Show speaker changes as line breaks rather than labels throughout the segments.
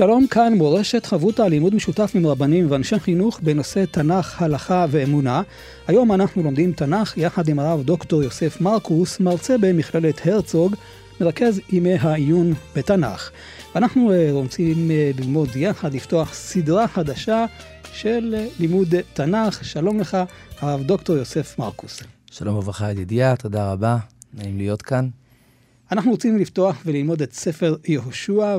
שלום כאן מורשת חברותא לימוד משותף עם רבנים ואנשי חינוך בנושא תנ"ך, הלכה ואמונה. היום אנחנו לומדים תנ"ך יחד עם הרב דוקטור יוסף מרקוס, מרצה במכללת הרצוג, מרכז ימי העיון בתנ"ך. ואנחנו אה, רוצים אה, ללמוד יחד, לפתוח סדרה חדשה של אה, לימוד תנ"ך. שלום לך, הרב דוקטור יוסף מרקוס.
שלום וברכה ידידיה, תודה רבה, נעים להיות כאן.
אנחנו רוצים לפתוח וללמוד את ספר יהושע,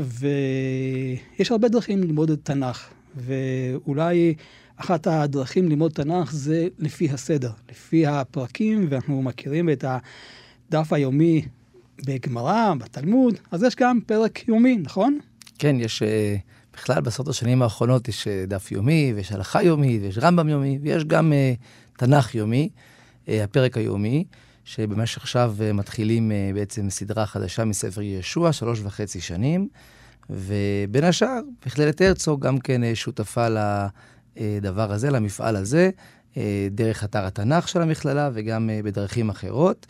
ויש הרבה דרכים ללמוד את תנ"ך, ואולי אחת הדרכים ללמוד תנ"ך זה לפי הסדר, לפי הפרקים, ואנחנו מכירים את הדף היומי בגמרא, בתלמוד, אז יש גם פרק יומי, נכון?
כן, יש, אה, בכלל בעשרות השנים האחרונות יש אה, דף יומי, ויש הלכה יומי, ויש רמב"ם יומי, ויש גם uh, תנ"ך יומי, uh, הפרק היומי. שבמשך עכשיו אה, מתחילים אה, בעצם סדרה חדשה מספר ישוע, שלוש וחצי שנים, ובין השאר, מכללת הרצוג גם כן אה, שותפה לדבר הזה, למפעל הזה, דרך אתר התנ"ך של המכללה וגם בדרכים אחרות.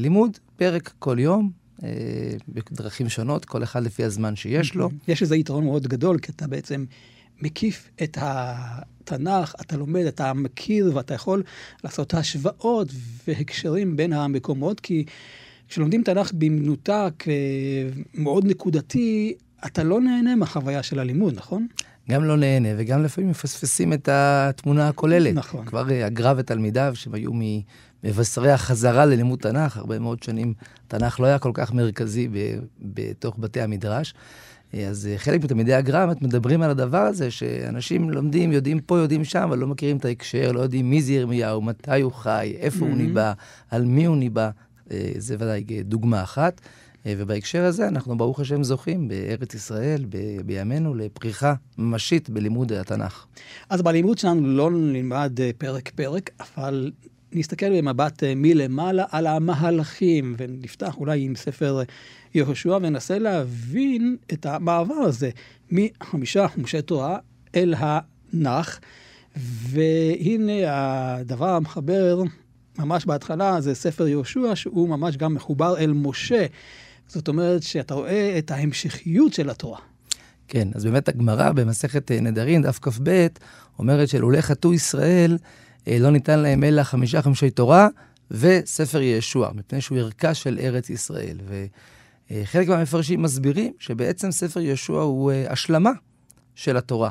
לימוד, פרק כל יום, בדרכים שונות, כל אחד לפי הזמן שיש לו.
יש איזה יתרון מאוד גדול, כי אתה בעצם מקיף את התנ"ך, אתה לומד, אתה מכיר ואתה יכול לעשות השוואות והקשרים בין המקומות, כי כשלומדים תנ"ך במנותק מאוד נקודתי, אתה לא נהנה מהחוויה של הלימוד, נכון?
גם לא נהנה, וגם לפעמים מפספסים את התמונה הכוללת.
נכון.
כבר אה, הגר"א ותלמידיו, שהם היו ממבשרי החזרה ללימוד תנ"ך, הרבה מאוד שנים תנ"ך לא היה כל כך מרכזי בתוך בתי המדרש. אז אה, חלק מתלמידי הגר"א מדברים על הדבר הזה, שאנשים לומדים, יודעים פה, יודעים שם, אבל לא מכירים את ההקשר, לא יודעים מי זה ירמיהו, מתי הוא חי, איפה mm-hmm. הוא ניבא, על מי הוא ניבא. אה, זה ודאי דוגמה אחת. אה, ובהקשר הזה אנחנו ברוך השם זוכים בארץ ישראל, ב- בימינו, לפריחה ממשית בלימוד התנ"ך.
אז בלימוד שלנו לא נלמד פרק-פרק, אבל נסתכל במבט מלמעלה על המהלכים, ונפתח אולי עם ספר יהושע וננסה להבין את המעבר הזה מחמישה חומשי תורה אל הנח. והנה הדבר המחבר ממש בהתחלה זה ספר יהושע, שהוא ממש גם מחובר אל משה. זאת אומרת שאתה רואה את ההמשכיות של התורה.
כן, אז באמת הגמרא במסכת נדרים, דף כ"ב, אומרת שלולא חטאו ישראל, אה, לא ניתן להם אלא חמישה חמשי תורה וספר ישוע, מפני שהוא ערכה של ארץ ישראל. ו... אה, חלק מהמפרשים מסבירים שבעצם ספר יהושע הוא אה, השלמה של התורה,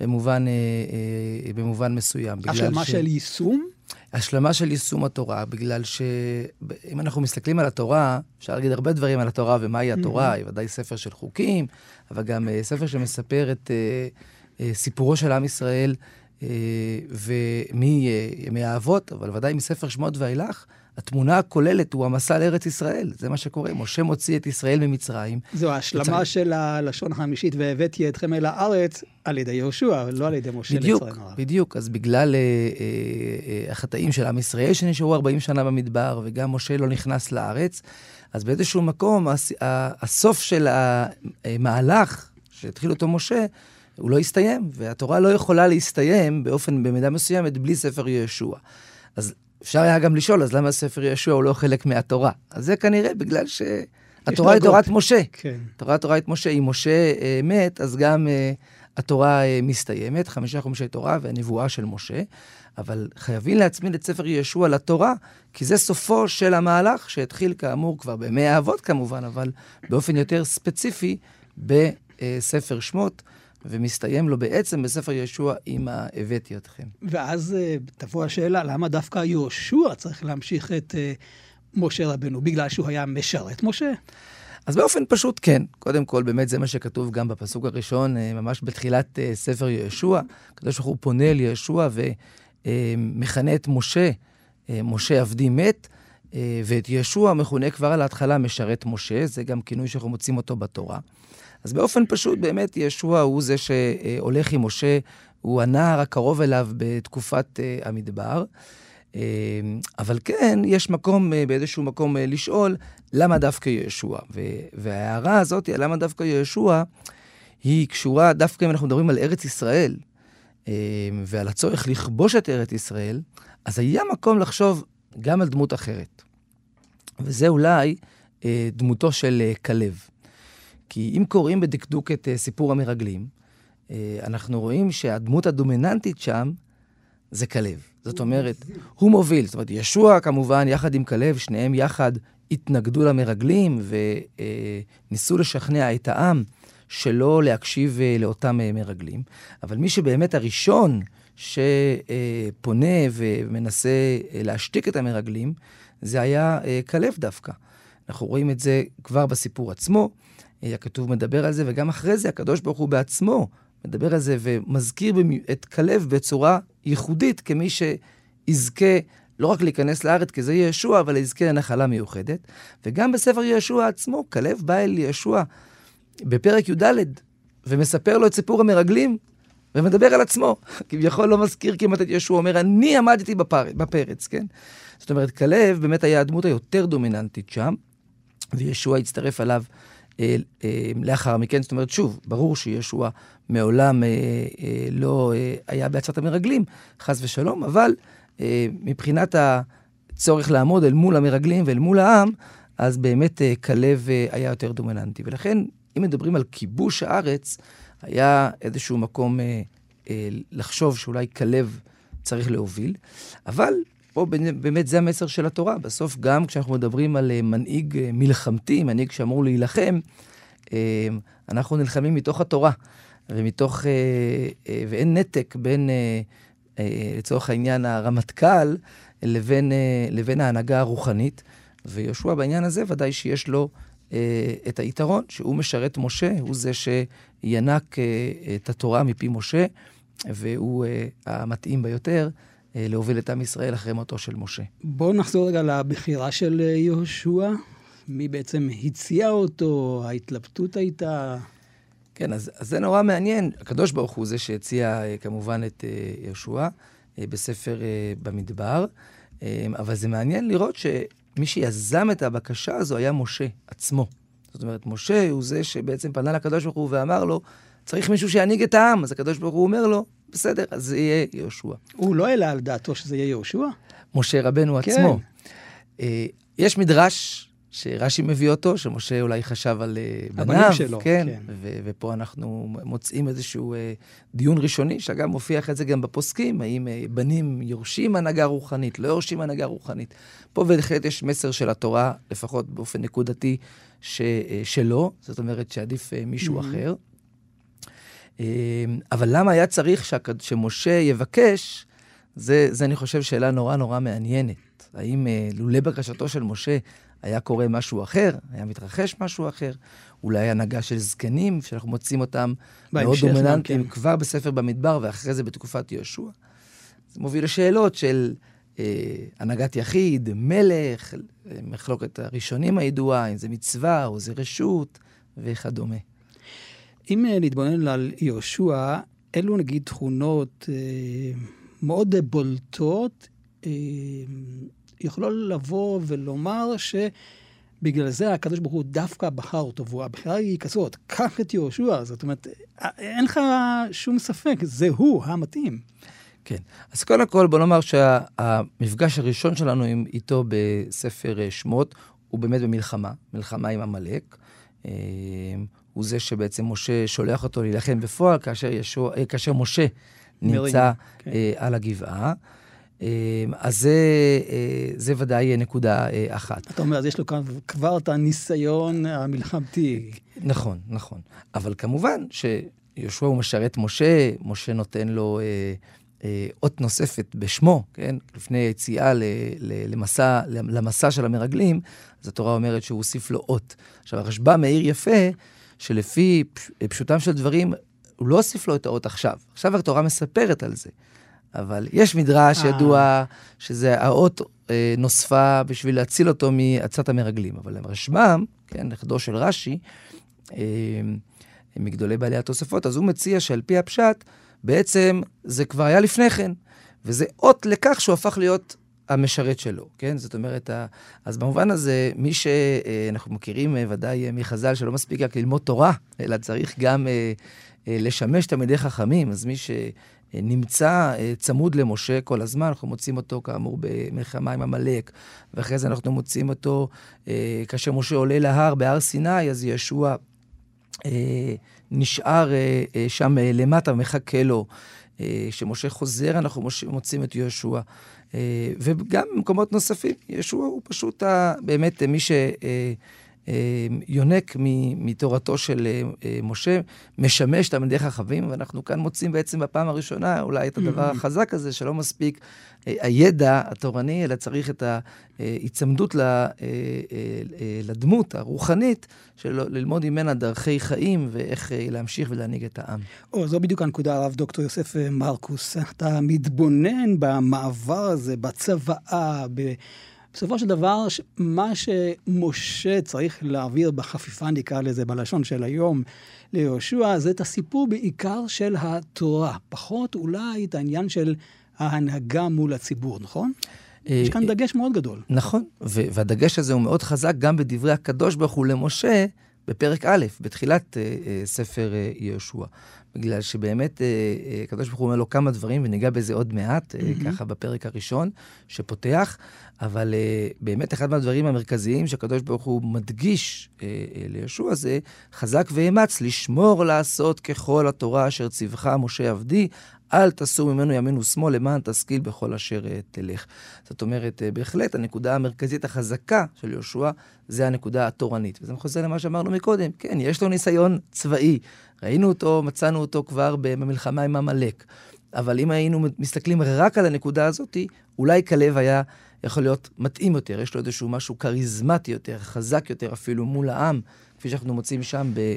במובן, אה, במובן מסוים.
השלמה ש... של יישום?
השלמה של יישום התורה, בגלל שאם אנחנו מסתכלים על התורה, אפשר להגיד הרבה דברים על התורה ומהי התורה, היא ודאי ספר של חוקים, אבל גם ספר שמספר את סיפורו של עם ישראל ומימי האבות, אבל ודאי מספר שמות ואילך. התמונה הכוללת הוא המסע לארץ ישראל, זה מה שקורה. משה מוציא את ישראל ממצרים. זו
ההשלמה יצא... של הלשון החמישית, והבאתי אתכם אל הארץ על ידי יהושע, לא על ידי משה
בדיוק, לצרים הרב. בדיוק, אז בגלל אה, אה, אה, החטאים של עם ישראל שנשארו 40 שנה במדבר, וגם משה לא נכנס לארץ, אז באיזשהו מקום, הס, הסוף של המהלך שהתחיל אותו משה, הוא לא הסתיים, והתורה לא יכולה להסתיים באופן, במידה מסוימת, בלי ספר יהושע. אז אפשר היה גם לשאול, אז למה ספר ישוע הוא לא חלק מהתורה? אז זה כנראה בגלל שהתורה היא תורת משה. כן. תורה תורת משה, אם משה אה, מת, אז גם אה, התורה אה, מסתיימת, חמישה חומשי תורה והנבואה של משה. אבל חייבים להצמיד את ספר ישוע לתורה, כי זה סופו של המהלך שהתחיל כאמור כבר בימי האבות כמובן, אבל באופן יותר ספציפי בספר שמות. ומסתיים לו בעצם בספר יהושע עם ה"הבאתי אתכם".
ואז אה, תבוא השאלה, למה דווקא יהושע צריך להמשיך את uh, משה רבנו? בגלל שהוא היה משרת משה?
אז באופן פשוט כן. קודם כל, באמת זה מה שכתוב גם בפסוק הראשון, אה, ממש בתחילת ספר יהושע. הקדוש ברוך הוא פונה אל יהושע ומכנה את משה, משה עבדי מת. ואת ישוע מכונה כבר על ההתחלה משרת משה, זה גם כינוי שאנחנו מוצאים אותו בתורה. אז באופן פשוט, באמת, ישוע הוא זה שהולך עם משה, הוא הנער הקרוב אליו בתקופת uh, המדבר. Uh, אבל כן, יש מקום, uh, באיזשהו מקום, לשאול, למה דווקא ישוע? וההערה הזאת, למה דווקא ישוע, היא קשורה דווקא אם אנחנו מדברים על ארץ ישראל, ועל הצורך לכבוש את ארץ ישראל, אז היה מקום לחשוב גם על דמות אחרת. וזה אולי דמותו של כלב. כי אם קוראים בדקדוק את uh, סיפור המרגלים, uh, אנחנו רואים שהדמות הדומיננטית שם זה כלב. זאת אומרת, הוא מוביל. זאת אומרת, ישוע כמובן, יחד עם כלב, שניהם יחד התנגדו למרגלים וניסו uh, לשכנע את העם שלא להקשיב לאותם מרגלים. אבל מי שבאמת הראשון שפונה ומנסה להשתיק את המרגלים, זה היה כלב דווקא. אנחנו רואים את זה כבר בסיפור עצמו. הכתוב מדבר על זה, וגם אחרי זה הקדוש ברוך הוא בעצמו מדבר על זה ומזכיר את כלב בצורה ייחודית כמי שיזכה לא רק להיכנס לארץ, כי זה ישוע, אבל יזכה לנחלה מיוחדת. וגם בספר ישוע עצמו, כלב בא אל ישוע בפרק י"ד ומספר לו את סיפור המרגלים, ומדבר על עצמו. כביכול לא מזכיר כמעט את ישוע, אומר, אני עמדתי בפר... בפרץ, כן? זאת אומרת, כלב באמת היה הדמות היותר דומיננטית שם, וישוע הצטרף עליו לאחר מכן. זאת אומרת, שוב, ברור שישוע מעולם אה, אה, לא אה, היה בעצת המרגלים, חס ושלום, אבל אה, מבחינת הצורך לעמוד אל מול המרגלים ואל מול העם, אז באמת אה, כלב אה, היה יותר דומיננטי. ולכן, אם מדברים על כיבוש הארץ, היה איזשהו מקום אה, אה, לחשוב שאולי כלב צריך להוביל, אבל פה באמת זה המסר של התורה. בסוף, גם כשאנחנו מדברים על אה, מנהיג אה, מלחמתי, מנהיג שאמור להילחם, אה, אנחנו נלחמים מתוך התורה, ומתוך, ואין נתק בין, לצורך העניין, הרמטכ"ל לבין, לבין ההנהגה הרוחנית. ויהושע בעניין הזה ודאי שיש לו את היתרון, שהוא משרת משה, הוא זה שינק את התורה מפי משה, והוא המתאים ביותר. אה, להוביל את עם ישראל אחרי מותו של משה.
בואו נחזור רגע לבחירה של אה, יהושע. מי בעצם הציע אותו? ההתלבטות הייתה...
כן, אז, אז זה נורא מעניין. הקדוש ברוך הוא זה שהציע אה, כמובן את יהושע בספר במדבר, אבל זה מעניין לראות שמי שיזם את הבקשה הזו היה משה עצמו. זאת אומרת, משה הוא זה שבעצם פנה לקדוש ברוך הוא ואמר לו, צריך מישהו שינהיג את העם. אז הקדוש ברוך הוא אומר לו, בסדר, אז זה יהיה יהושע.
הוא לא העלה על דעתו שזה יהיה יהושע?
משה רבנו כן. עצמו. אה, יש מדרש שרש"י מביא אותו, שמשה אולי חשב על אה, בניו,
שלו,
כן, כן. ו- ופה אנחנו מוצאים איזשהו אה, דיון ראשוני, שאגב מופיע אחרי זה גם בפוסקים, האם אה, בנים יורשים הנהגה רוחנית, לא יורשים הנהגה רוחנית. פה בהחלט יש מסר של התורה, לפחות באופן נקודתי, ש- אה, שלא, זאת אומרת שעדיף אה, מישהו mm-hmm. אחר. אמ, אבל למה היה צריך שהקד... שמשה יבקש, זה, זה אני חושב שאלה נורא נורא מעניינת. האם אה, לולא בקשתו של משה היה קורה משהו אחר, היה מתרחש משהו אחר, אולי הנהגה של זקנים, שאנחנו מוצאים אותם מאוד דומיננטיים כן. כבר בספר במדבר ואחרי זה בתקופת יהושע. זה מוביל לשאלות של אה, הנהגת יחיד, מלך, מחלוקת הראשונים הידועה, אם זה מצווה או זה רשות וכדומה.
אם אה, נתבונן על יהושע, אלו נגיד תכונות אה, מאוד בולטות, אה, יכולו לבוא ולומר שבגלל זה הקדוש ברוך הוא דווקא בחר אותו, והבחירה היא כזאת, קח את יהושע, זאת אומרת, אה, אין לך שום ספק, זה הוא המתאים.
כן. אז קודם כל, בוא נאמר שהמפגש הראשון שלנו עם, איתו בספר אה, שמות הוא באמת במלחמה, מלחמה עם עמלק. הוא זה שבעצם משה שולח אותו להילחם בפועל, כאשר, ישוע, אה, כאשר משה נמצא כן. אה, על הגבעה. אה, אז זה, זה ודאי נקודה אחת.
אתה אומר, אז יש לו כאן כבר את הניסיון המלחמתי.
נכון, נכון. אבל כמובן שיהושע הוא משרת משה, משה נותן לו אה, אה, אות נוספת בשמו, כן? לפני היציאה למסע, למסע של המרגלים, אז התורה אומרת שהוא הוסיף לו אות. עכשיו, הרשב"א מאיר יפה שלפי פשוטם של דברים, הוא לא הוסיף לו את האות עכשיו. עכשיו התורה מספרת על זה. אבל יש מדרש ידוע שזה האות אה, נוספה בשביל להציל אותו מעצת המרגלים. אבל רשב"ם, כן, נכדו של רש"י, אה, מגדולי בעלי התוספות, אז הוא מציע שעל פי הפשט, בעצם זה כבר היה לפני כן, וזה אות לכך שהוא הפך להיות המשרת שלו, כן? זאת אומרת, אז במובן הזה, מי שאנחנו מכירים אה, ודאי מחז"ל שלא מספיק רק ללמוד תורה, אלא צריך גם לשמש תלמידי חכמים, אז מי ש... נמצא אה, צמוד למשה כל הזמן, אנחנו מוצאים אותו כאמור במלחמה עם עמלק, ואחרי זה אנחנו מוצאים אותו אה, כאשר משה עולה להר בהר סיני, אז ישוע אה, נשאר שם למטה ומחכה לו. כשמשה חוזר, אנחנו מוצאים את יהושע. וגם במקומות נוספים, ישוע הוא פשוט באמת מי ש... אה, יונק מתורתו של אה, אה, משה, משמש תלמידי חכמים, ואנחנו כאן מוצאים בעצם בפעם הראשונה אולי את הדבר mm-hmm. החזק הזה, שלא מספיק הידע התורני, אלא צריך את ההיצמדות לדמות הרוחנית, של ללמוד ממנה דרכי חיים ואיך להמשיך ולהנהיג את העם.
או, זו בדיוק הנקודה, הרב דוקטור יוסף מרקוס. אתה מתבונן במעבר הזה, בצוואה, ב... בסופו של דבר, מה שמשה צריך להעביר בחפיפה, נקרא לזה, בלשון של היום, ליהושע, זה את הסיפור בעיקר של התורה. פחות אולי את העניין של ההנהגה מול הציבור, נכון? אה, יש כאן דגש מאוד גדול.
נכון, והדגש הזה הוא מאוד חזק גם בדברי הקדוש ברוך הוא למשה בפרק א', בתחילת uh, uh, ספר uh, יהושע. בגלל שבאמת הקדוש ברוך הוא אומר לו כמה דברים, וניגע בזה עוד מעט, mm-hmm. ככה בפרק הראשון שפותח, אבל באמת אחד מהדברים המרכזיים שהקדוש ברוך הוא מדגיש לישוע זה חזק ואמץ, לשמור לעשות ככל התורה אשר ציווך משה עבדי, אל תסור ממנו ימין ושמאל למען תשכיל בכל אשר תלך. זאת אומרת, בהחלט הנקודה המרכזית החזקה של יהושע זה הנקודה התורנית. וזה חוזר למה שאמרנו מקודם, כן, יש לו ניסיון צבאי, ראינו אותו, מצאנו אותו כבר במלחמה עם עמלק. אבל אם היינו מסתכלים רק על הנקודה הזאת, אולי כלב היה יכול להיות מתאים יותר, יש לו איזשהו משהו כריזמטי יותר, חזק יותר אפילו מול העם, כפי שאנחנו מוצאים שם אה,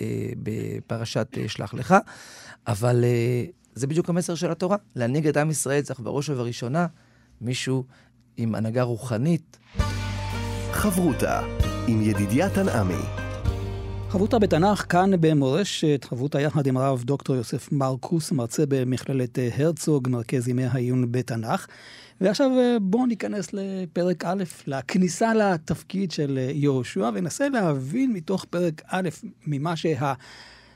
אה, בפרשת אה, שלח לך. אבל זה בדיוק המסר של התורה. להנהיג את עם ישראל צריך בראש ובראשונה מישהו עם הנהגה רוחנית.
חברותה עם ידידיה תנעמי
חברותה בתנ"ך, כאן במורשת, חברותה יחד עם הרב דוקטור יוסף מרקוס, מרצה במכללת אה, הרצוג, מרכז ימי העיון בתנ"ך. ועכשיו אה, בואו ניכנס לפרק א', לכניסה לתפקיד של אה, יהושע, וננסה להבין מתוך פרק א', ממה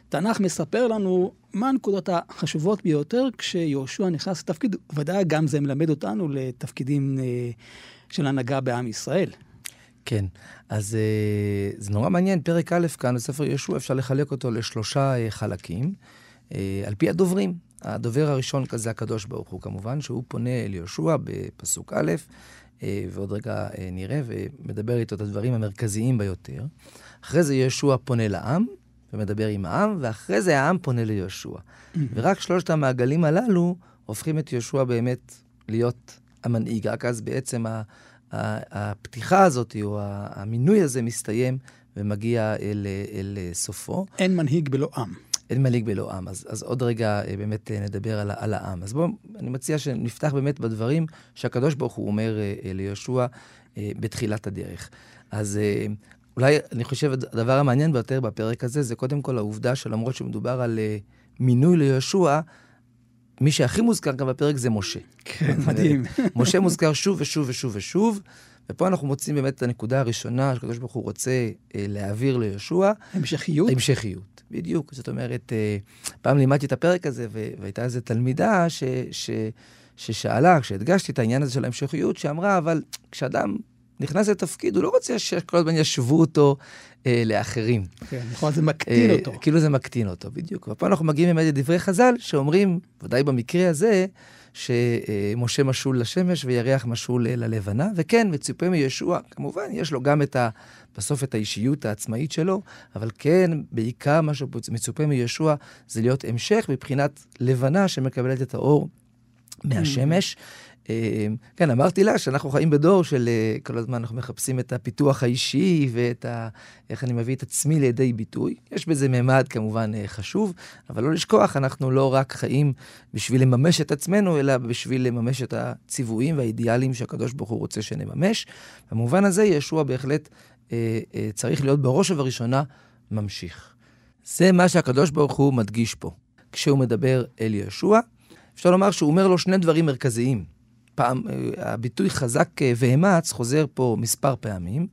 שהתנ"ך מספר לנו, מה הנקודות החשובות ביותר כשיהושע נכנס לתפקיד. ודאי גם זה מלמד אותנו לתפקידים של הנהגה בעם ישראל.
כן, אז uh, זה נורא מעניין, פרק א' כאן בספר ישוע, אפשר לחלק אותו לשלושה uh, חלקים, uh, על פי הדוברים. הדובר הראשון כזה הקדוש ברוך הוא כמובן, שהוא פונה אל יהושע בפסוק א', uh, ועוד רגע uh, נראה, ומדבר איתו את הדברים המרכזיים ביותר. אחרי זה יהושע פונה לעם, ומדבר עם העם, ואחרי זה העם פונה ליהושע. ורק שלושת המעגלים הללו הופכים את יהושע באמת להיות המנהיג. רק אז בעצם. הפתיחה הזאת, או המינוי הזה מסתיים ומגיע אל, אל סופו.
אין מנהיג בלא עם.
אין מנהיג בלא עם. אז, אז עוד רגע אה, באמת אה, נדבר על, על העם. אז בואו, אני מציע שנפתח באמת בדברים שהקדוש ברוך הוא אומר אה, ליהושע בתחילת הדרך. אז אולי, אני חושב, הדבר המעניין ביותר בפרק הזה, זה קודם כל העובדה שלמרות שמדובר על מינוי ליהושע, מי שהכי מוזכר גם בפרק זה משה.
כן, מדהים.
משה מוזכר שוב ושוב ושוב ושוב, ופה אנחנו מוצאים באמת את הנקודה הראשונה שקדוש ברוך הוא רוצה אה, להעביר ליהושע.
המשכיות?
המשכיות, בדיוק. זאת אומרת, אה, פעם לימדתי את הפרק הזה, והייתה איזו תלמידה ש, ש, ששאלה, כשהדגשתי את העניין הזה של ההמשכיות, שאמרה, אבל כשאדם נכנס לתפקיד, הוא לא רוצה שכל הזמן ישבו אותו אה, לאחרים.
כן, נכון, זה מקטין אה, אותו.
כאילו זה מקטין אותו, בדיוק. ופה אנחנו מגיעים באמת לדברי חז"ל, שאומרים, ודאי במקרה הזה, שמשה משול לשמש וירח משול ללבנה, וכן, מצופה מישוע, כמובן, יש לו גם את ה... בסוף את האישיות העצמאית שלו, אבל כן, בעיקר מה שמצופה מישוע זה להיות המשך מבחינת לבנה שמקבלת את האור מהשמש. אה, כן, אמרתי לה שאנחנו חיים בדור של אה, כל הזמן אנחנו מחפשים את הפיתוח האישי ואת ה... איך אני מביא את עצמי לידי ביטוי. יש בזה ממד כמובן אה, חשוב, אבל לא לשכוח, אנחנו לא רק חיים בשביל לממש את עצמנו, אלא בשביל לממש את הציוויים והאידיאלים שהקדוש ברוך הוא רוצה שנממש. במובן הזה, ישוע בהחלט אה, אה, צריך להיות בראש ובראשונה ממשיך. זה מה שהקדוש ברוך הוא מדגיש פה. כשהוא מדבר אל ישוע, אפשר לומר שהוא אומר לו שני דברים מרכזיים. פעם, אה, הביטוי חזק אה, ואמץ חוזר פה מספר פעמים,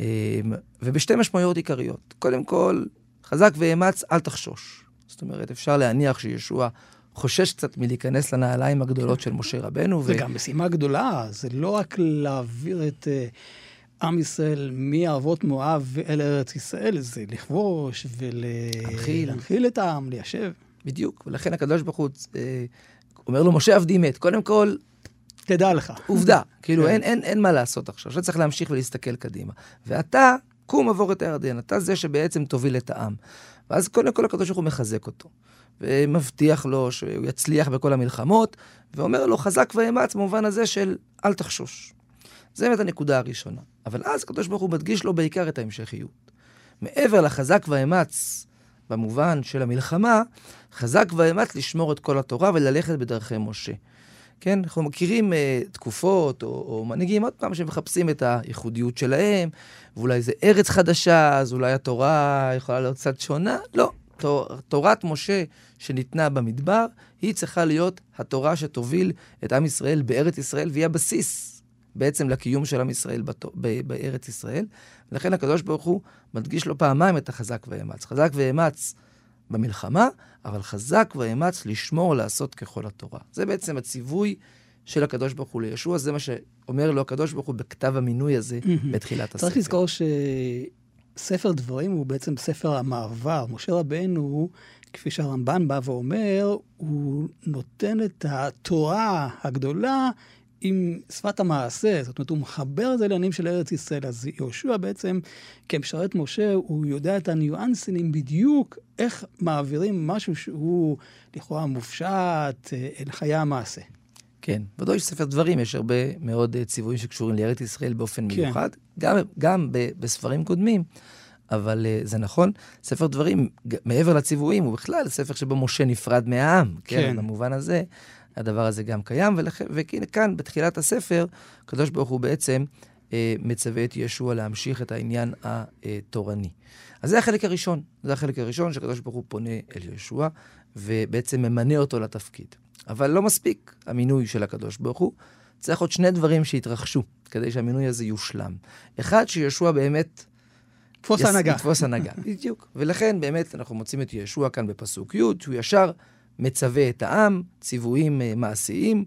אה, ובשתי משמעויות עיקריות. קודם כל, חזק ואמץ, אל תחשוש. זאת אומרת, אפשר להניח שישוע חושש קצת מלהיכנס לנעליים הגדולות של משה רבנו.
זה ו... גם משימה גדולה, זה לא רק להעביר את uh, עם ישראל מערבות מואב אל ארץ ישראל, זה לכבוש ולהנחיל את העם, ליישב.
בדיוק, ולכן הקדוש ברוך הוא אומר לו, משה עבדי מת. קודם כל,
תדע לך.
עובדה, כאילו כן. אין, אין, אין מה לעשות עכשיו, עכשיו צריך להמשיך ולהסתכל קדימה. ואתה, קום עבור את הירדן, אתה זה שבעצם תוביל את העם. ואז קודם כל הקדוש ברוך הוא מחזק אותו, ומבטיח לו שהוא יצליח בכל המלחמות, ואומר לו, חזק ואמץ במובן הזה של אל תחשוש. זה באמת הנקודה הראשונה. אבל אז הקדוש ברוך הוא מדגיש לו בעיקר את ההמשכיות. מעבר לחזק ואמץ במובן של המלחמה, חזק ואמץ לשמור את כל התורה וללכת בדרכי משה. כן, אנחנו מכירים uh, תקופות או, או מנהיגים, עוד פעם, שמחפשים את הייחודיות שלהם, ואולי זה ארץ חדשה, אז אולי התורה יכולה להיות קצת שונה. לא, תור, תורת משה שניתנה במדבר, היא צריכה להיות התורה שתוביל את עם ישראל בארץ ישראל, והיא הבסיס בעצם לקיום של עם ישראל בת... בארץ ישראל. ולכן הקדוש ברוך הוא מדגיש לו פעמיים את החזק ואמץ. חזק ואמץ במלחמה, אבל חזק ואמץ לשמור לעשות ככל התורה. זה בעצם הציווי של הקדוש ברוך הוא לישוע, זה מה שאומר לו הקדוש ברוך הוא בכתב המינוי הזה בתחילת הספר.
צריך לזכור שספר דברים הוא בעצם ספר המעבר. משה רבנו, כפי שהרמב"ן בא ואומר, הוא נותן את התורה הגדולה עם שפת המעשה, זאת אומרת, הוא מחבר את זה לעניינים של ארץ ישראל. אז יהושע בעצם, כמשרת משה, הוא יודע את הניואנסים בדיוק איך מעבירים משהו שהוא לכאורה מופשט אה, אל חיי המעשה.
כן, ודאי יש ספר דברים, יש הרבה מאוד אה, ציוויים שקשורים לארץ ישראל באופן כן. מיוחד, גם, גם בספרים קודמים. אבל uh, זה נכון, ספר דברים, מעבר לציוויים, הוא בכלל ספר שבו משה נפרד מהעם, כן, כן במובן הזה. הדבר הזה גם קיים. וכאן, בתחילת הספר, הקדוש ברוך הוא בעצם אה, מצווה את ישוע להמשיך את העניין התורני. אז זה החלק הראשון. זה החלק הראשון שהקדוש ברוך הוא פונה אל ישוע, ובעצם ממנה אותו לתפקיד. אבל לא מספיק המינוי של הקדוש ברוך הוא, צריך עוד שני דברים שיתרחשו כדי שהמינוי הזה יושלם. אחד, שישוע באמת...
תפוס. הנהגה.
תפוס הנהגה, בדיוק. ולכן באמת אנחנו מוצאים את ישוע כאן בפסוק י', שהוא ישר מצווה את העם, ציוויים אה, מעשיים,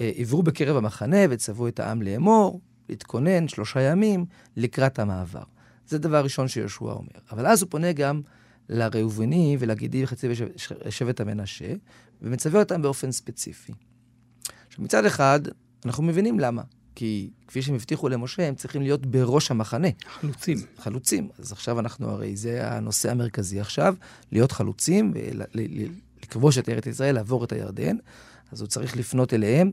אה, עברו בקרב המחנה וצוו את העם לאמור, להתכונן שלושה ימים לקראת המעבר. זה דבר ראשון שיהושע אומר. אבל אז הוא פונה גם לראובני ולגידי וחצי שבט המנשה, ומצווה אותם באופן ספציפי. עכשיו, מצד אחד, אנחנו מבינים למה. כי כפי שהם הבטיחו למשה, הם צריכים להיות בראש המחנה.
חלוצים.
חלוצים. אז עכשיו אנחנו, הרי זה הנושא המרכזי עכשיו, להיות חלוצים לכבוש את ארץ ישראל, לעבור את הירדן, אז הוא צריך לפנות אליהם.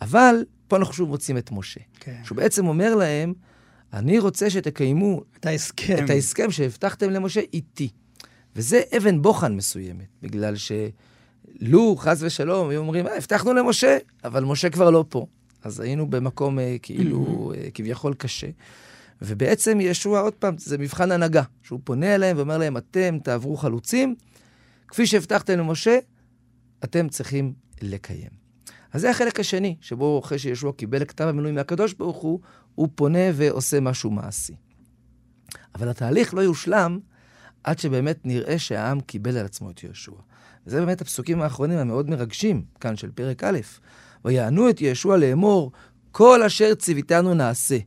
אבל פה אנחנו שוב מוצאים את משה. כן. שהוא בעצם אומר להם, אני רוצה שתקיימו
את ההסכם,
את ההסכם שהבטחתם למשה איתי. וזה אבן בוחן מסוימת, בגלל שלו, חס ושלום, היו אומרים, אה, הבטחנו למשה, אבל משה כבר לא פה. אז היינו במקום אה, כאילו, אה, כביכול קשה. ובעצם ישוע, עוד פעם, זה מבחן הנהגה, שהוא פונה אליהם ואומר להם, אתם תעברו חלוצים, כפי שהבטחתם למשה, אתם צריכים לקיים. אז זה החלק השני, שבו אחרי שישוע קיבל כתב המילואים מהקדוש ברוך הוא, הוא פונה ועושה משהו מעשי. אבל התהליך לא יושלם עד שבאמת נראה שהעם קיבל על עצמו את ישוע. וזה באמת הפסוקים האחרונים המאוד מרגשים כאן של פרק א'. ויענו את ישוע לאמור, כל אשר ציוויתנו נעשה,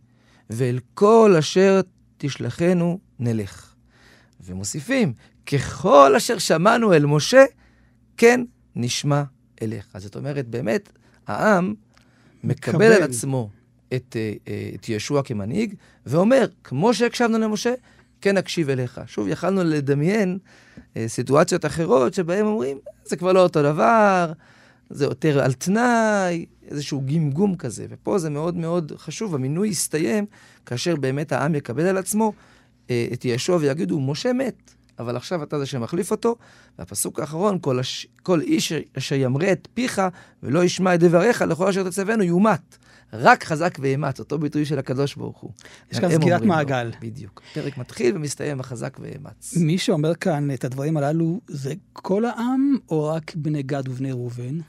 ואל כל אשר תשלחנו נלך. ומוסיפים, ככל אשר שמענו אל משה, כן נשמע אליך. זאת אומרת, באמת, העם מקבל, מקבל על עצמו את, אה, אה, את ישוע כמנהיג, ואומר, כמו שהקשבנו למשה, כן נקשיב אליך. שוב, יכלנו לדמיין אה, סיטואציות אחרות שבהן אומרים, זה כבר לא אותו דבר, זה יותר על תנאי, איזשהו גמגום כזה. ופה זה מאוד מאוד חשוב, המינוי יסתיים כאשר באמת העם יקבל על עצמו אה, את ישוע ויגידו, משה מת, אבל עכשיו אתה זה שמחליף אותו. והפסוק האחרון, כל, הש... כל איש אשר ימרה את פיך ולא ישמע את דבריך, לכל אשר תצוונו יומת. רק חזק ואמץ, אותו ביטוי של הקדוש ברוך הוא.
יש כאן סגירת מעגל.
לו, בדיוק. פרק מתחיל ומסתיים בחזק ואמץ.
מי שאומר כאן את הדברים הללו, זה כל העם, או רק בני גד ובני ראובן?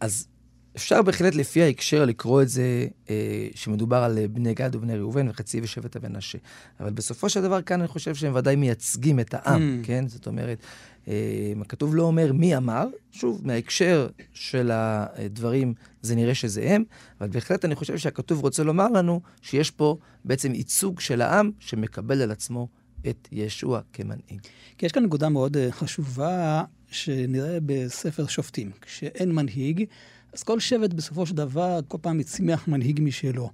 אז אפשר בהחלט לפי ההקשר לקרוא את זה, אה, שמדובר על אה, בני גד ובני ראובן וחצי ושבט המנשה. אבל בסופו של דבר כאן אני חושב שהם ודאי מייצגים את העם, mm. כן? זאת אומרת, אה, הכתוב לא אומר מי אמר, שוב, מההקשר של הדברים זה נראה שזה הם, אבל בהחלט אני חושב שהכתוב רוצה לומר לנו שיש פה בעצם ייצוג של העם שמקבל על עצמו את ישוע כמנהיג.
כי יש כאן נקודה מאוד אה, חשובה שנראה בספר שופטים. כשאין מנהיג, אז כל שבט בסופו של דבר כל פעם יצמיח מנהיג משלו.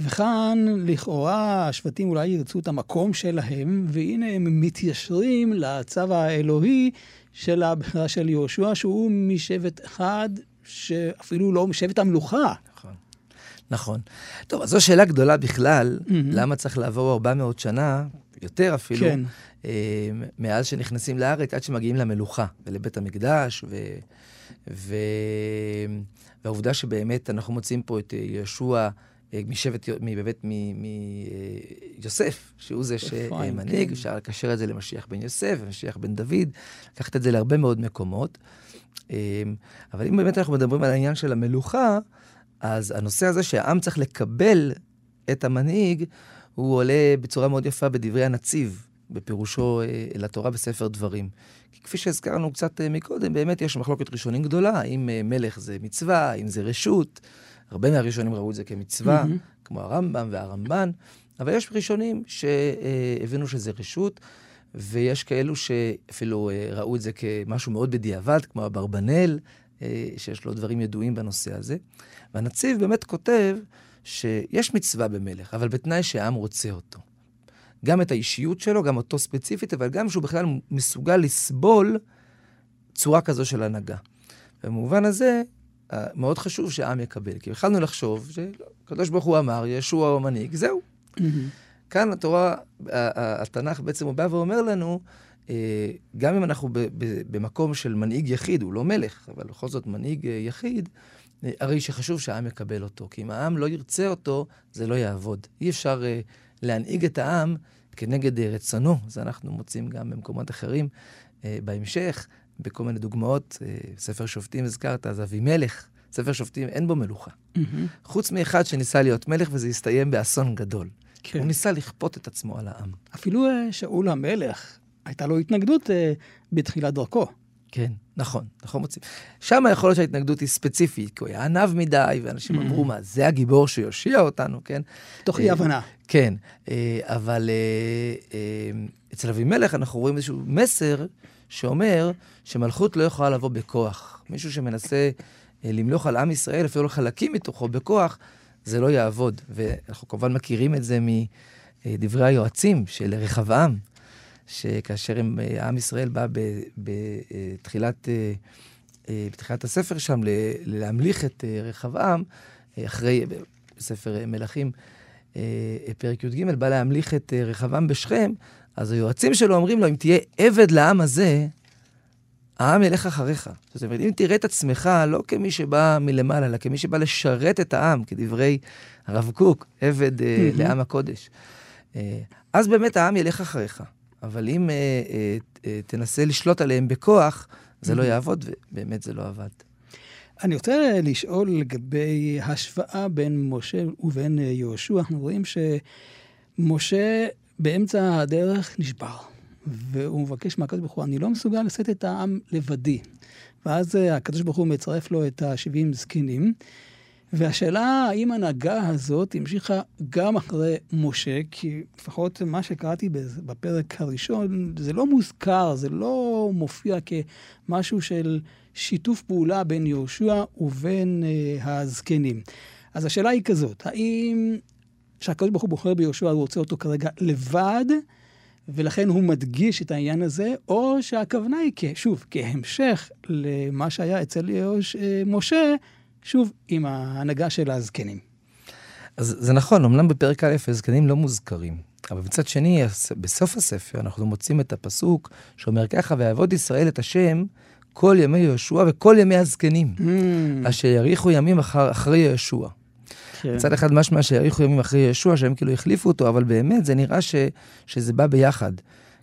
וכאן, לכאורה, השבטים אולי ירצו את המקום שלהם, והנה הם מתיישרים לצו האלוהי של הבחירה של יהושע, שהוא משבט אחד, שאפילו לא משבט המלוכה.
נכון. נכון. טוב, אז זו שאלה גדולה בכלל, mm-hmm. למה צריך לעבור 400 שנה, יותר אפילו, כן. אה, מאז שנכנסים לארץ, עד שמגיעים למלוכה ולבית המקדש, ו... ו... והעובדה שבאמת אנחנו מוצאים פה את יהושע אה, משבט, באמת מיוסף, שהוא זה שמנהיג, כן. אפשר לקשר את זה למשיח בן יוסף ומשיח בן דוד, לקחת את זה להרבה מאוד מקומות. אה, אבל אם באמת אנחנו מדברים על העניין של המלוכה, אז הנושא הזה שהעם צריך לקבל את המנהיג, הוא עולה בצורה מאוד יפה בדברי הנציב, בפירושו אה, אל התורה בספר דברים. כי כפי שהזכרנו קצת מקודם, באמת יש מחלוקת ראשונים גדולה, האם מלך זה מצווה, האם זה רשות. הרבה מהראשונים ראו את זה כמצווה, mm-hmm. כמו הרמב"ם והרמב"ן, אבל יש ראשונים שהבינו שזה רשות, ויש כאלו שאפילו אה, ראו את זה כמשהו מאוד בדיעבד, כמו אברבנאל, אה, שיש לו דברים ידועים בנושא הזה. והנציב באמת כותב שיש מצווה במלך, אבל בתנאי שהעם רוצה אותו. גם את האישיות שלו, גם אותו ספציפית, אבל גם שהוא בכלל מסוגל לסבול צורה כזו של הנהגה. במובן הזה, מאוד חשוב שהעם יקבל. כי התחלנו לחשוב שהקדוש ברוך הוא אמר, ישוע הוא המנהיג, זהו. כאן התורה, התנ"ך בעצם הוא בא ואומר לנו, אה, גם אם אנחנו במקום של מנהיג יחיד, הוא לא מלך, אבל בכל זאת מנהיג אה, יחיד, אה, הרי שחשוב שהעם יקבל אותו. כי אם העם לא ירצה אותו, זה לא יעבוד. אי אפשר להנהיג את העם כנגד רצונו. זה אנחנו מוצאים גם במקומות אחרים בהמשך. בכל מיני דוגמאות, אה, ספר שופטים הזכרת, אז אבימלך, ספר שופטים, אין בו מלוכה. Mm-hmm. חוץ מאחד שניסה להיות מלך וזה הסתיים באסון גדול. כן. הוא ניסה לכפות את עצמו על העם.
אפילו שאול המלך, הייתה לו התנגדות בתחילת דרכו.
כן, נכון, נכון מוצאים. שם יכול להיות שההתנגדות היא ספציפית, כי הוא היה ענב מדי, ואנשים mm-hmm. אמרו, מה, זה הגיבור שיושיע אותנו, כן?
תוך אי הבנה.
כן, אבל אצל אבימלך אנחנו רואים איזשהו מסר שאומר שמלכות לא יכולה לבוא בכוח. מישהו שמנסה אה, למלוך על עם ישראל, אפילו חלקים מתוכו בכוח, זה לא יעבוד. ואנחנו כמובן מכירים את זה מדברי היועצים של רחבעם, שכאשר הם, אה, עם ישראל בא בתחילת, אה, בתחילת הספר שם להמליך את רחבעם, אחרי, בספר מלכים, פרק י"ג, בא להמליך את רחבעם בשכם, אז היועצים שלו אומרים לו, אם תהיה עבד לעם הזה, העם ילך אחריך. זאת אומרת, אם תראה את עצמך לא כמי שבא מלמעלה, אלא כמי שבא לשרת את העם, כדברי הרב קוק, עבד uh, לעם הקודש, אז באמת העם ילך אחריך. אבל אם uh, uh, uh, תנסה לשלוט עליהם בכוח, זה לא יעבוד, ובאמת זה לא עבד.
אני רוצה לשאול לגבי השוואה בין משה ובין יהושע. אנחנו רואים שמשה באמצע הדרך נשבר, והוא מבקש מהקדוש ברוך הוא, אני לא מסוגל לשאת את העם לבדי. ואז אה, הקדוש ברוך הוא מצרף לו את ה-70 זקנים. והשאלה האם ההנהגה הזאת המשיכה גם אחרי משה, כי לפחות מה שקראתי בפרק הראשון, זה לא מוזכר, זה לא מופיע כמשהו של שיתוף פעולה בין יהושע ובין uh, הזקנים. אז השאלה היא כזאת, האם שהקדוש ברוך הוא בוחר ביהושע, הוא רוצה אותו כרגע לבד, ולכן הוא מדגיש את העניין הזה, או שהכוונה היא, שוב, כהמשך למה שהיה אצל יוש, אה, משה, שוב, עם ההנהגה של הזקנים.
אז זה נכון, אמנם בפרק א' הזקנים לא מוזכרים, אבל מצד שני, בסוף הספר אנחנו מוצאים את הפסוק שאומר ככה, ויעבוד ישראל את השם כל ימי יהושע וכל ימי הזקנים, mm. אשר יאריכו ימים אחר, אחרי יהושע. כן. מצד אחד משמע שיאריכו ימים אחרי יהושע, שהם כאילו החליפו אותו, אבל באמת זה נראה ש, שזה בא ביחד.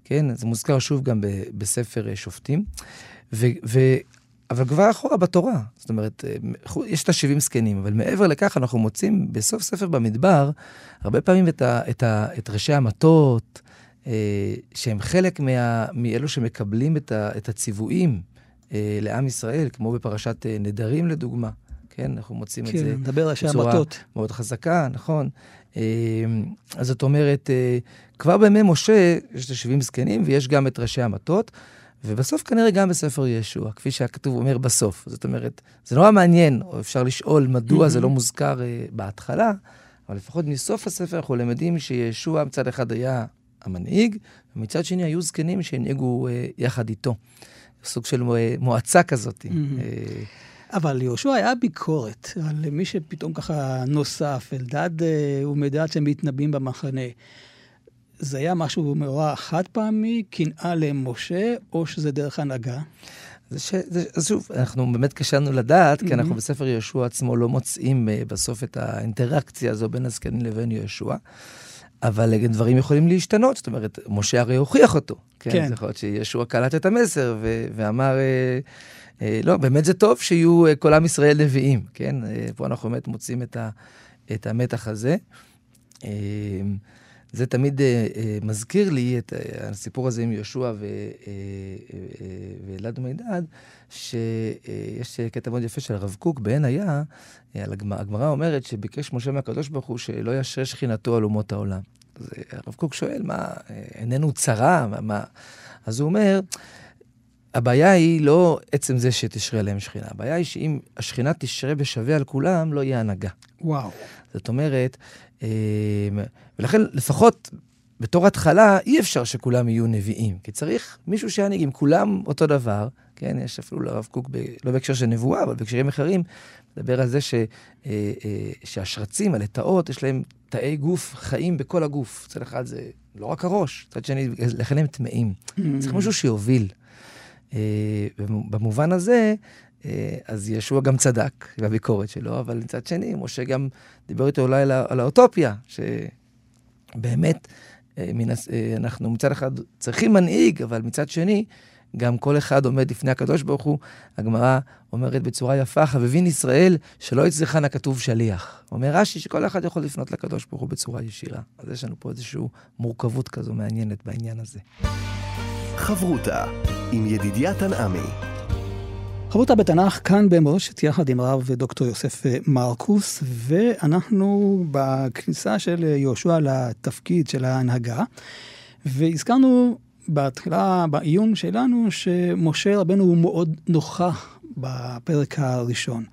כן, זה מוזכר שוב גם ב, בספר שופטים. ו, ו, אבל כבר אחורה בתורה, זאת אומרת, אה, יש את ה-70 זקנים, אבל מעבר לכך אנחנו מוצאים בסוף ספר במדבר, הרבה פעמים את, ה, את, ה, את ראשי המטות, אה, שהם חלק מה, מאלו שמקבלים את, ה, את הציוויים אה, לעם ישראל, כמו בפרשת אה, נדרים לדוגמה. כן, אנחנו מוצאים כן, את זה
מדבר ראשי המטות.
מאוד חזקה, נכון. אה, אז זאת אומרת, אה, כבר בימי משה יש את ה-70 זקנים ויש גם את ראשי המטות. ובסוף כנראה גם בספר ישוע, כפי שהכתוב אומר בסוף. זאת אומרת, זה נורא מעניין, או אפשר לשאול מדוע זה לא מוזכר uh, בהתחלה, אבל לפחות מסוף הספר אנחנו למדים שישוע מצד אחד היה המנהיג, ומצד שני היו זקנים שהנהיגו uh, יחד איתו. סוג של מועצה כזאת.
Uh, אבל ליהושע היה ביקורת על מי שפתאום ככה נוסף, אלדד ומדד שמתנבאים במחנה. זה היה משהו מאורע חד פעמי, קנאה למשה, או שזה דרך הנהגה?
אז שוב, אנחנו באמת קשה לנו לדעת, כי אנחנו בספר יהושע עצמו לא מוצאים uh, בסוף את האינטראקציה הזו בין הזקנים לבין יהושע. אבל דברים יכולים להשתנות, זאת אומרת, משה הרי הוכיח אותו. כן. כן. זה יכול להיות שישוע קלט את המסר ו- ואמר, אה, אה, לא, באמת זה טוב שיהיו אה, כל עם ישראל נביאים, כן? אה, פה אנחנו באמת מוצאים את, ה- את המתח הזה. אה, זה תמיד אה, אה, מזכיר לי את אה, הסיפור הזה עם יהושע ואלעד ומידד, שיש קטע מאוד יפה של הרב קוק בעין היה, הגמרא אומרת שביקש משה מהקדוש ברוך הוא שלא ישרה שכינתו על אומות העולם. אז הרב קוק שואל, מה, איננו צרה? מה, מה? אז הוא אומר, הבעיה היא לא עצם זה שתשרה עליהם שכינה, הבעיה היא שאם השכינה תשרה בשווה על כולם, לא יהיה הנהגה.
וואו.
זאת אומרת, ולכן לפחות בתור התחלה אי אפשר שכולם יהיו נביאים, כי צריך מישהו שינהיג, אם כולם אותו דבר, כן, יש אפילו לרב קוק, ב, לא בהקשר של נבואה, אבל בהקשרים אחרים, מדבר על זה ש, אה, אה, שהשרצים, הלטאות, יש להם תאי גוף חיים בכל הגוף. מצד אחד זה לא רק הראש, מצד שני, לכן הם טמאים. צריך מישהו שיוביל. אה, במובן הזה, אז ישוע גם צדק בביקורת שלו, אבל מצד שני, משה גם דיבר איתו אולי על, על האוטופיה, שבאמת, אה, אה, אנחנו מצד אחד צריכים מנהיג, אבל מצד שני, גם כל אחד עומד לפני הקדוש ברוך הוא. הגמרא אומרת בצורה יפה, חבבין ישראל, שלא יצליחן הכתוב שליח. אומר רש"י שכל אחד יכול לפנות לקדוש ברוך הוא בצורה ישירה. אז יש לנו פה איזושהי מורכבות כזו מעניינת בעניין הזה.
חברותה עם ידידיה תנעמי
חברותה בתנ"ך כאן במורשת יחד עם הרב דוקטור יוסף מרקוס, ואנחנו בכניסה של יהושע לתפקיד של ההנהגה, והזכרנו בהתחלה, בעיון שלנו, שמשה רבנו הוא מאוד נוכח בפרק הראשון.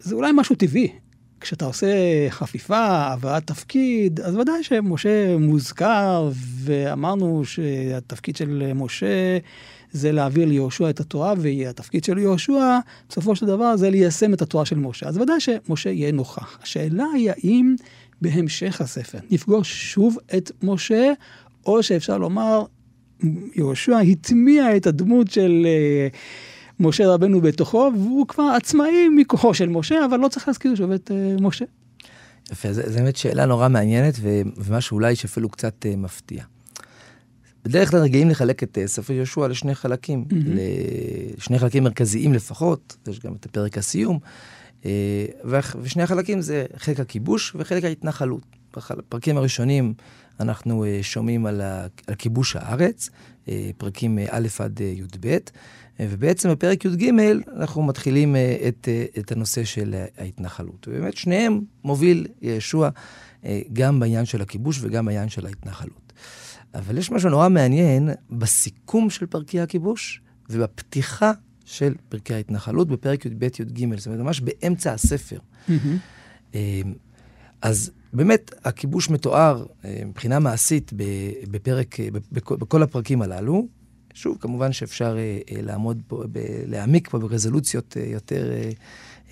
זה אולי משהו טבעי. כשאתה עושה חפיפה, העברת תפקיד, אז ודאי שמשה מוזכר, ואמרנו שהתפקיד של משה זה להעביר ליהושע את התורה, והתפקיד של יהושע, בסופו של דבר, זה ליישם את התורה של משה. אז ודאי שמשה יהיה נוכח. השאלה היא האם בהמשך הספר נפגוש שוב את משה, או שאפשר לומר, יהושע הטמיע את הדמות של... uh, משה רבנו בתוכו, והוא כבר עצמאי מכוחו של משה, אבל לא צריך להזכיר שוב את uh, משה.
יפה, זו באמת שאלה נורא מעניינת, ומשהו אולי שאפילו קצת uh, מפתיע. בדרך כלל רגילים לחלק את אה, ספר יהושע לשני חלקים, mm-hmm. לשני חלקים מרכזיים לפחות, יש גם את פרק הסיום, אה, ושני החלקים זה חלק הכיבוש וחלק ההתנחלות. בפרקים הראשונים אנחנו אה, שומעים על, כיבוש הארץ, פרקים א' עד י"ב, ובעצם בפרק י"ג אנחנו מתחילים את, את הנושא של ההתנחלות. ובאמת שניהם מוביל ישוע גם בעניין של הכיבוש וגם בעניין של ההתנחלות. אבל יש משהו נורא מעניין בסיכום של פרקי הכיבוש ובפתיחה של פרקי ההתנחלות בפרק י"ב-י"ג, זאת אומרת, ממש באמצע הספר. Mm-hmm. אז באמת, הכיבוש מתואר אה, מבחינה מעשית בפרק, בכל הפרקים הללו. שוב, כמובן שאפשר לעמוד פה, להעמיק פה ברזולוציות יותר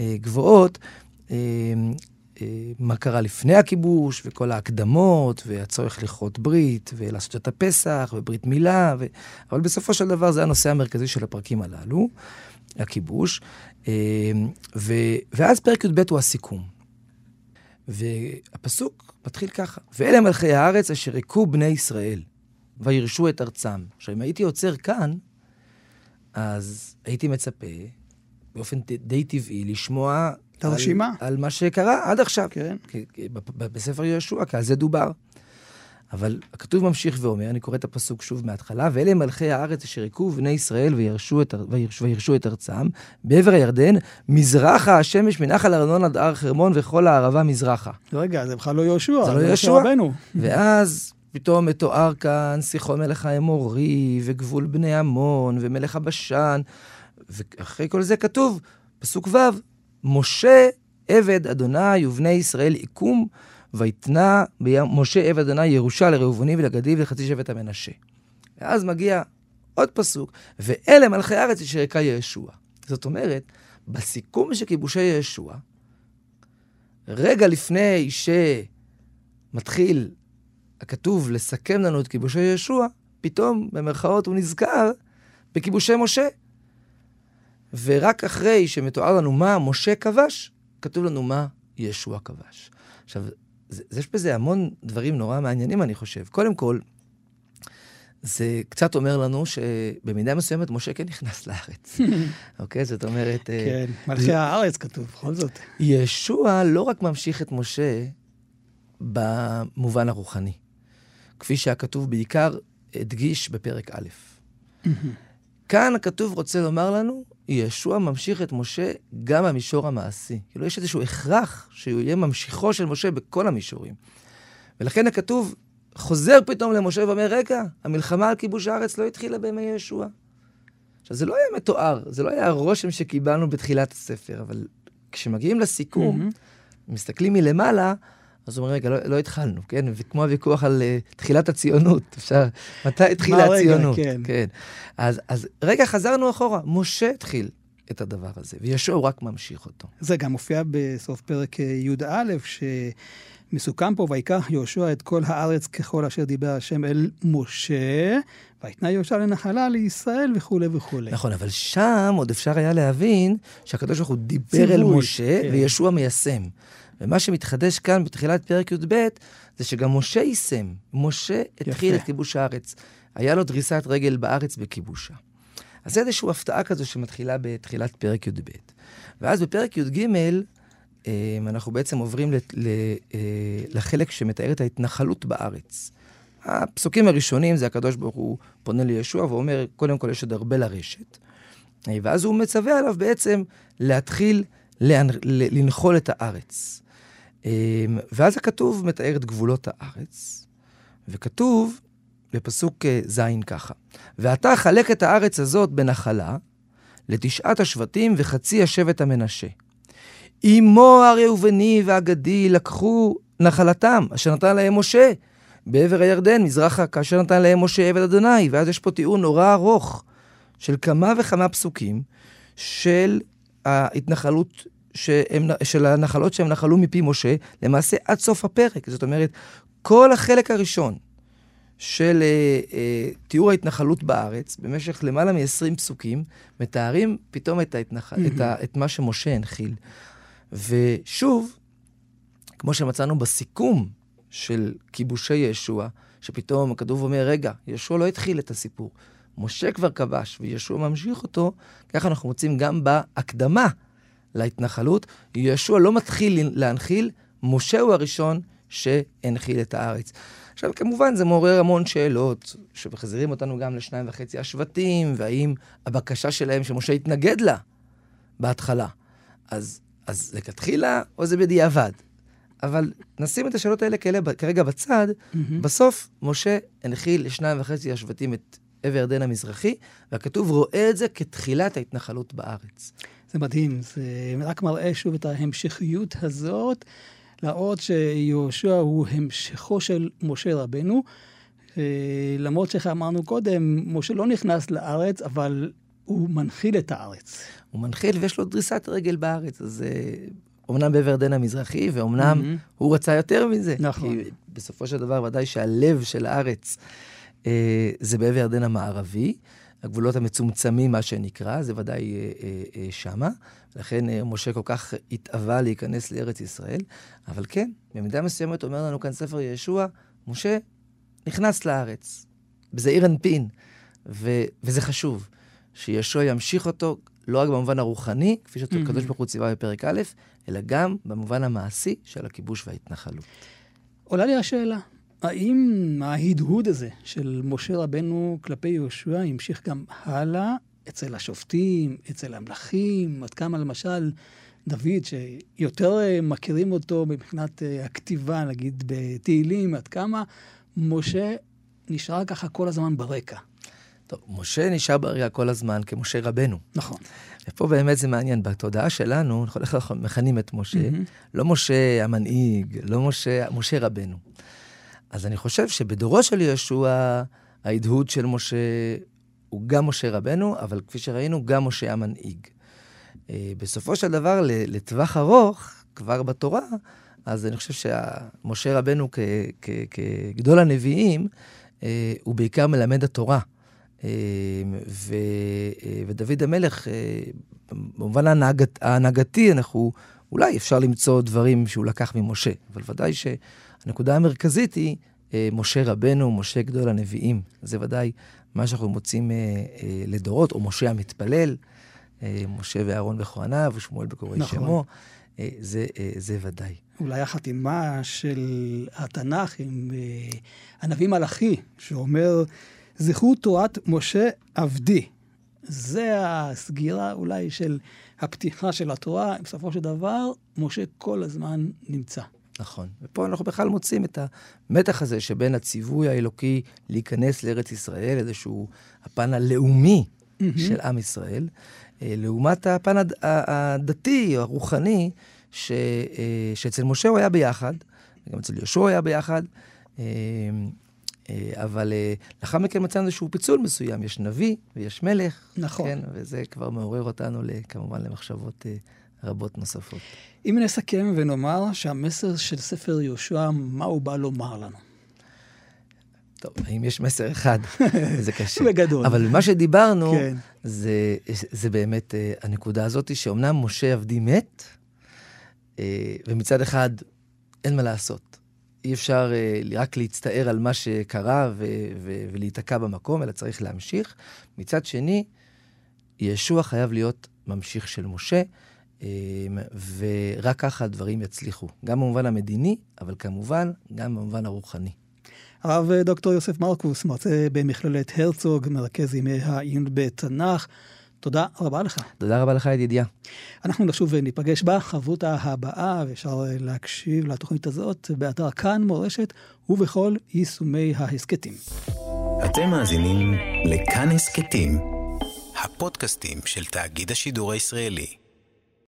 גבוהות. מה קרה לפני הכיבוש, וכל ההקדמות, והצורך לכרות ברית, ולעשות את הפסח, וברית מילה, ו... אבל בסופו של דבר זה הנושא המרכזי של הפרקים הללו, הכיבוש. ו... ואז פרק י"ב הוא הסיכום. והפסוק מתחיל ככה: ואלה מלכי הארץ אשר הכו בני ישראל, וירשו את ארצם. עכשיו, אם הייתי עוצר כאן, אז הייתי מצפה, באופן די טבעי, לשמוע
את הרשימה.
על, על מה שקרה עד עכשיו.
כן.
בספר יהושע, כי על זה דובר. אבל הכתוב ממשיך ואומר, אני קורא את הפסוק שוב מההתחלה, ואלה מלכי הארץ אשר הכו בני ישראל וירשו את, וירשו, וירשו את ארצם, בעבר הירדן, מזרחה השמש מנחל ארנון עד הר חרמון וכל הערבה מזרחה.
רגע, זה בכלל לא יהושע,
זה לא יהושע. ואז פתאום מתואר כאן סיחון מלך האמורי, וגבול בני עמון, ומלך הבשן, ואחרי כל זה כתוב, פסוק ו', משה עבד אדוני ובני ישראל עיקום, ויתנה משה עבד אדוני ירושה לראובני ולגדי ולחצי שבט המנשה. ואז מגיע עוד פסוק, ואלה מלכי הארץ אשר הכה ישוע. זאת אומרת, בסיכום של כיבושי ישוע, רגע לפני שמתחיל הכתוב לסכם לנו את כיבושי ישוע, פתאום, במרכאות, הוא נזכר בכיבושי משה. ורק אחרי שמתואר לנו מה משה כבש, כתוב לנו מה ישוע כבש. עכשיו, יש בזה המון דברים נורא מעניינים, אני חושב. קודם כל, זה קצת אומר לנו שבמידה מסוימת משה כן נכנס לארץ. אוקיי? זאת אומרת...
אה, כן, מלכי הארץ כתוב, בכל זאת.
ישוע לא רק ממשיך את משה במובן הרוחני, כפי שהכתוב בעיקר הדגיש בפרק א'. כאן הכתוב רוצה לומר לנו, ישוע ממשיך את משה גם במישור המעשי. כאילו, יש איזשהו הכרח שהוא יהיה ממשיכו של משה בכל המישורים. ולכן הכתוב חוזר פתאום למשה ואומר, רגע, המלחמה על כיבוש הארץ לא התחילה בימי ישוע. עכשיו, זה לא היה מתואר, זה לא היה הרושם שקיבלנו בתחילת הספר, אבל כשמגיעים לסיכום, mm-hmm. מסתכלים מלמעלה, אז אומרים, רגע, לא, לא התחלנו, כן? וכמו הוויכוח על uh, תחילת הציונות, אפשר, מתי התחילה הציונות?
כן.
כן. אז, אז רגע, חזרנו אחורה, משה התחיל את הדבר הזה, וישוע רק ממשיך אותו.
זה גם מופיע בסוף פרק אה, י"א, שמסוכם פה, ויקח יהושע את כל הארץ ככל אשר דיבר השם אל משה, ויתנה יהושע לנחלה לישראל וכולי וכולי.
נכון, אבל שם עוד אפשר היה להבין שהקדוש ברוך הוא דיבר ציווי, אל משה, כן. וישוע מיישם. ומה שמתחדש כאן בתחילת פרק י"ב, זה שגם משה יישם. משה התחיל את כיבוש הארץ. היה לו דריסת רגל בארץ בכיבושה. אז זה איזושהי הפתעה כזו שמתחילה בתחילת פרק י"ב. ואז בפרק י"ג, אה, אנחנו בעצם עוברים אה, לחלק שמתאר את ההתנחלות בארץ. הפסוקים הראשונים זה הקדוש ברוך הוא פונה לישוע ואומר, קודם כל יש עוד הרבה לרשת. אה, ואז הוא מצווה עליו בעצם להתחיל לנחול את הארץ. אמ, ואז הכתוב מתאר את גבולות הארץ, וכתוב בפסוק אה, ז' ככה: ואתה חלק את הארץ הזאת בנחלה לתשעת השבטים וחצי השבט המנשה. אמו הראובני והגדי לקחו נחלתם, אשר נתן להם משה, בעבר הירדן, מזרחה, כאשר נתן להם משה עבד אדוני. ואז יש פה תיאור נורא ארוך של כמה וכמה פסוקים של ההתנחלות שהם, של הנחלות שהם נחלו מפי משה, למעשה עד סוף הפרק. זאת אומרת, כל החלק הראשון של אה, אה, תיאור ההתנחלות בארץ, במשך למעלה מ-20 פסוקים, מתארים פתאום את, ההתנח... mm-hmm. את, ה... את מה שמשה הנחיל. ושוב, כמו שמצאנו בסיכום של כיבושי ישוע, שפתאום הכתוב אומר, רגע, ישוע לא התחיל את הסיפור. משה כבר כבש וישוע ממשיך אותו, ככה אנחנו מוצאים גם בהקדמה להתנחלות. יהושע לא מתחיל להנחיל, משה הוא הראשון שהנחיל את הארץ. עכשיו, כמובן, זה מעורר המון שאלות, שמחזירים אותנו גם לשניים וחצי השבטים, והאם הבקשה שלהם שמשה יתנגד לה בהתחלה. אז, אז לכתחילה, או זה בדיעבד? אבל נשים את השאלות האלה כאלה כרגע בצד, mm-hmm. בסוף משה הנחיל לשניים וחצי השבטים את עבר ירדן המזרחי, והכתוב רואה את זה כתחילת ההתנחלות בארץ.
זה מדהים, זה רק מראה שוב את ההמשכיות הזאת. להראות שיהושע הוא המשכו של משה רבנו. אה, למרות שאיך אמרנו קודם, משה לא נכנס לארץ, אבל הוא מנחיל את הארץ.
הוא מנחיל ויש לו דריסת רגל בארץ, אז אומנם בעבר הירדן המזרחי, ואומנם mm-hmm. הוא רצה יותר מזה.
נכון.
כי בסופו של דבר, ודאי שהלב של הארץ אה, זה בעבר הירדן המערבי. הגבולות המצומצמים, מה שנקרא, זה ודאי אה, אה, אה, שמה. לכן משה כל כך התאווה להיכנס לארץ ישראל. אבל כן, במידה מסוימת אומר לנו כאן ספר ישוע, משה נכנס לארץ, בזעיר אנפין, ו- וזה חשוב, שישוע ימשיך אותו לא רק במובן הרוחני, כפי שהקדוש mm-hmm. ברוך הוא ציווה בפרק א', אלא גם במובן המעשי של הכיבוש וההתנחלות.
עולה לי השאלה, האם ההדהוד הזה של משה רבנו כלפי יהושע המשיך גם הלאה אצל השופטים, אצל המלכים, עד כמה למשל דוד, שיותר אה, מכירים אותו מבחינת אה, הכתיבה, נגיד בתהילים, עד כמה משה נשאר ככה כל הזמן ברקע.
טוב, משה נשאר ברקע כל הזמן כמשה רבנו.
נכון.
ופה באמת זה מעניין, בתודעה שלנו, איך אנחנו מכנים את משה, mm-hmm. לא משה המנהיג, לא משה, משה רבנו. אז אני חושב שבדורו של יהושע, ההדהוד של משה הוא גם משה רבנו, אבל כפי שראינו, גם משה המנהיג. אה, בסופו של דבר, לטווח ארוך, כבר בתורה, אז אני חושב שמשה רבנו כגדול הנביאים, אה, הוא בעיקר מלמד התורה. אה, ו, ודוד המלך, במובן ההנהגת, ההנהגתי, אנחנו, אולי אפשר למצוא דברים שהוא לקח ממשה, אבל ודאי שהנקודה המרכזית היא משה רבנו, משה גדול הנביאים. זה ודאי מה שאנחנו מוצאים אה, אה, לדורות, או משה המתפלל, אה, משה ואהרון בכהניו, ושמואל בקוראי נכון. שמו, אה, זה, אה, זה ודאי.
אולי החתימה של התנ"ך עם אה, הנביא מלאכי, שאומר, זכרו תורת משה עבדי. זה הסגירה אולי של הפתיחה של התורה. בסופו של דבר, משה כל הזמן נמצא.
נכון. ופה אנחנו בכלל מוצאים את המתח הזה שבין הציווי האלוקי להיכנס לארץ ישראל, איזשהו הפן הלאומי mm-hmm. של עם ישראל, אה, לעומת הפן הד... הדתי הרוחני, ש... אה, שאצל משה הוא היה ביחד, גם אצל יהושע הוא היה ביחד, אה, אבל לאחר מכן מצאנו איזשהו פיצול מסוים, יש נביא ויש מלך.
נכון. כן,
וזה כבר מעורר אותנו כמובן למחשבות רבות נוספות.
אם נסכם ונאמר שהמסר של ספר יהושע, מה הוא בא לומר לנו?
טוב, האם יש מסר אחד? זה קשה.
בגדול.
אבל מה שדיברנו, כן. זה, זה באמת uh, הנקודה הזאת, שאומנם משה עבדי מת, uh, ומצד אחד אין מה לעשות. אי אפשר uh, רק להצטער על מה שקרה ו- ו- ולהיתקע במקום, אלא צריך להמשיך. מצד שני, ישוע חייב להיות ממשיך של משה. אמ, ורק ככה הדברים יצליחו, גם במובן המדיני, אבל כמובן גם במובן הרוחני.
הרב דוקטור יוסף מרקוס, מרצה במכללת הרצוג, מרכז ימי העיון בתנ"ך. תודה רבה לך.
תודה רבה לך, ידידיה.
אנחנו נשוב וניפגש בחברותה הבאה, ואפשר להקשיב לתוכנית הזאת באתר כאן מורשת ובכל יישומי ההסכתים.
אתם מאזינים לכאן הסכתים, הפודקאסטים של תאגיד השידור הישראלי.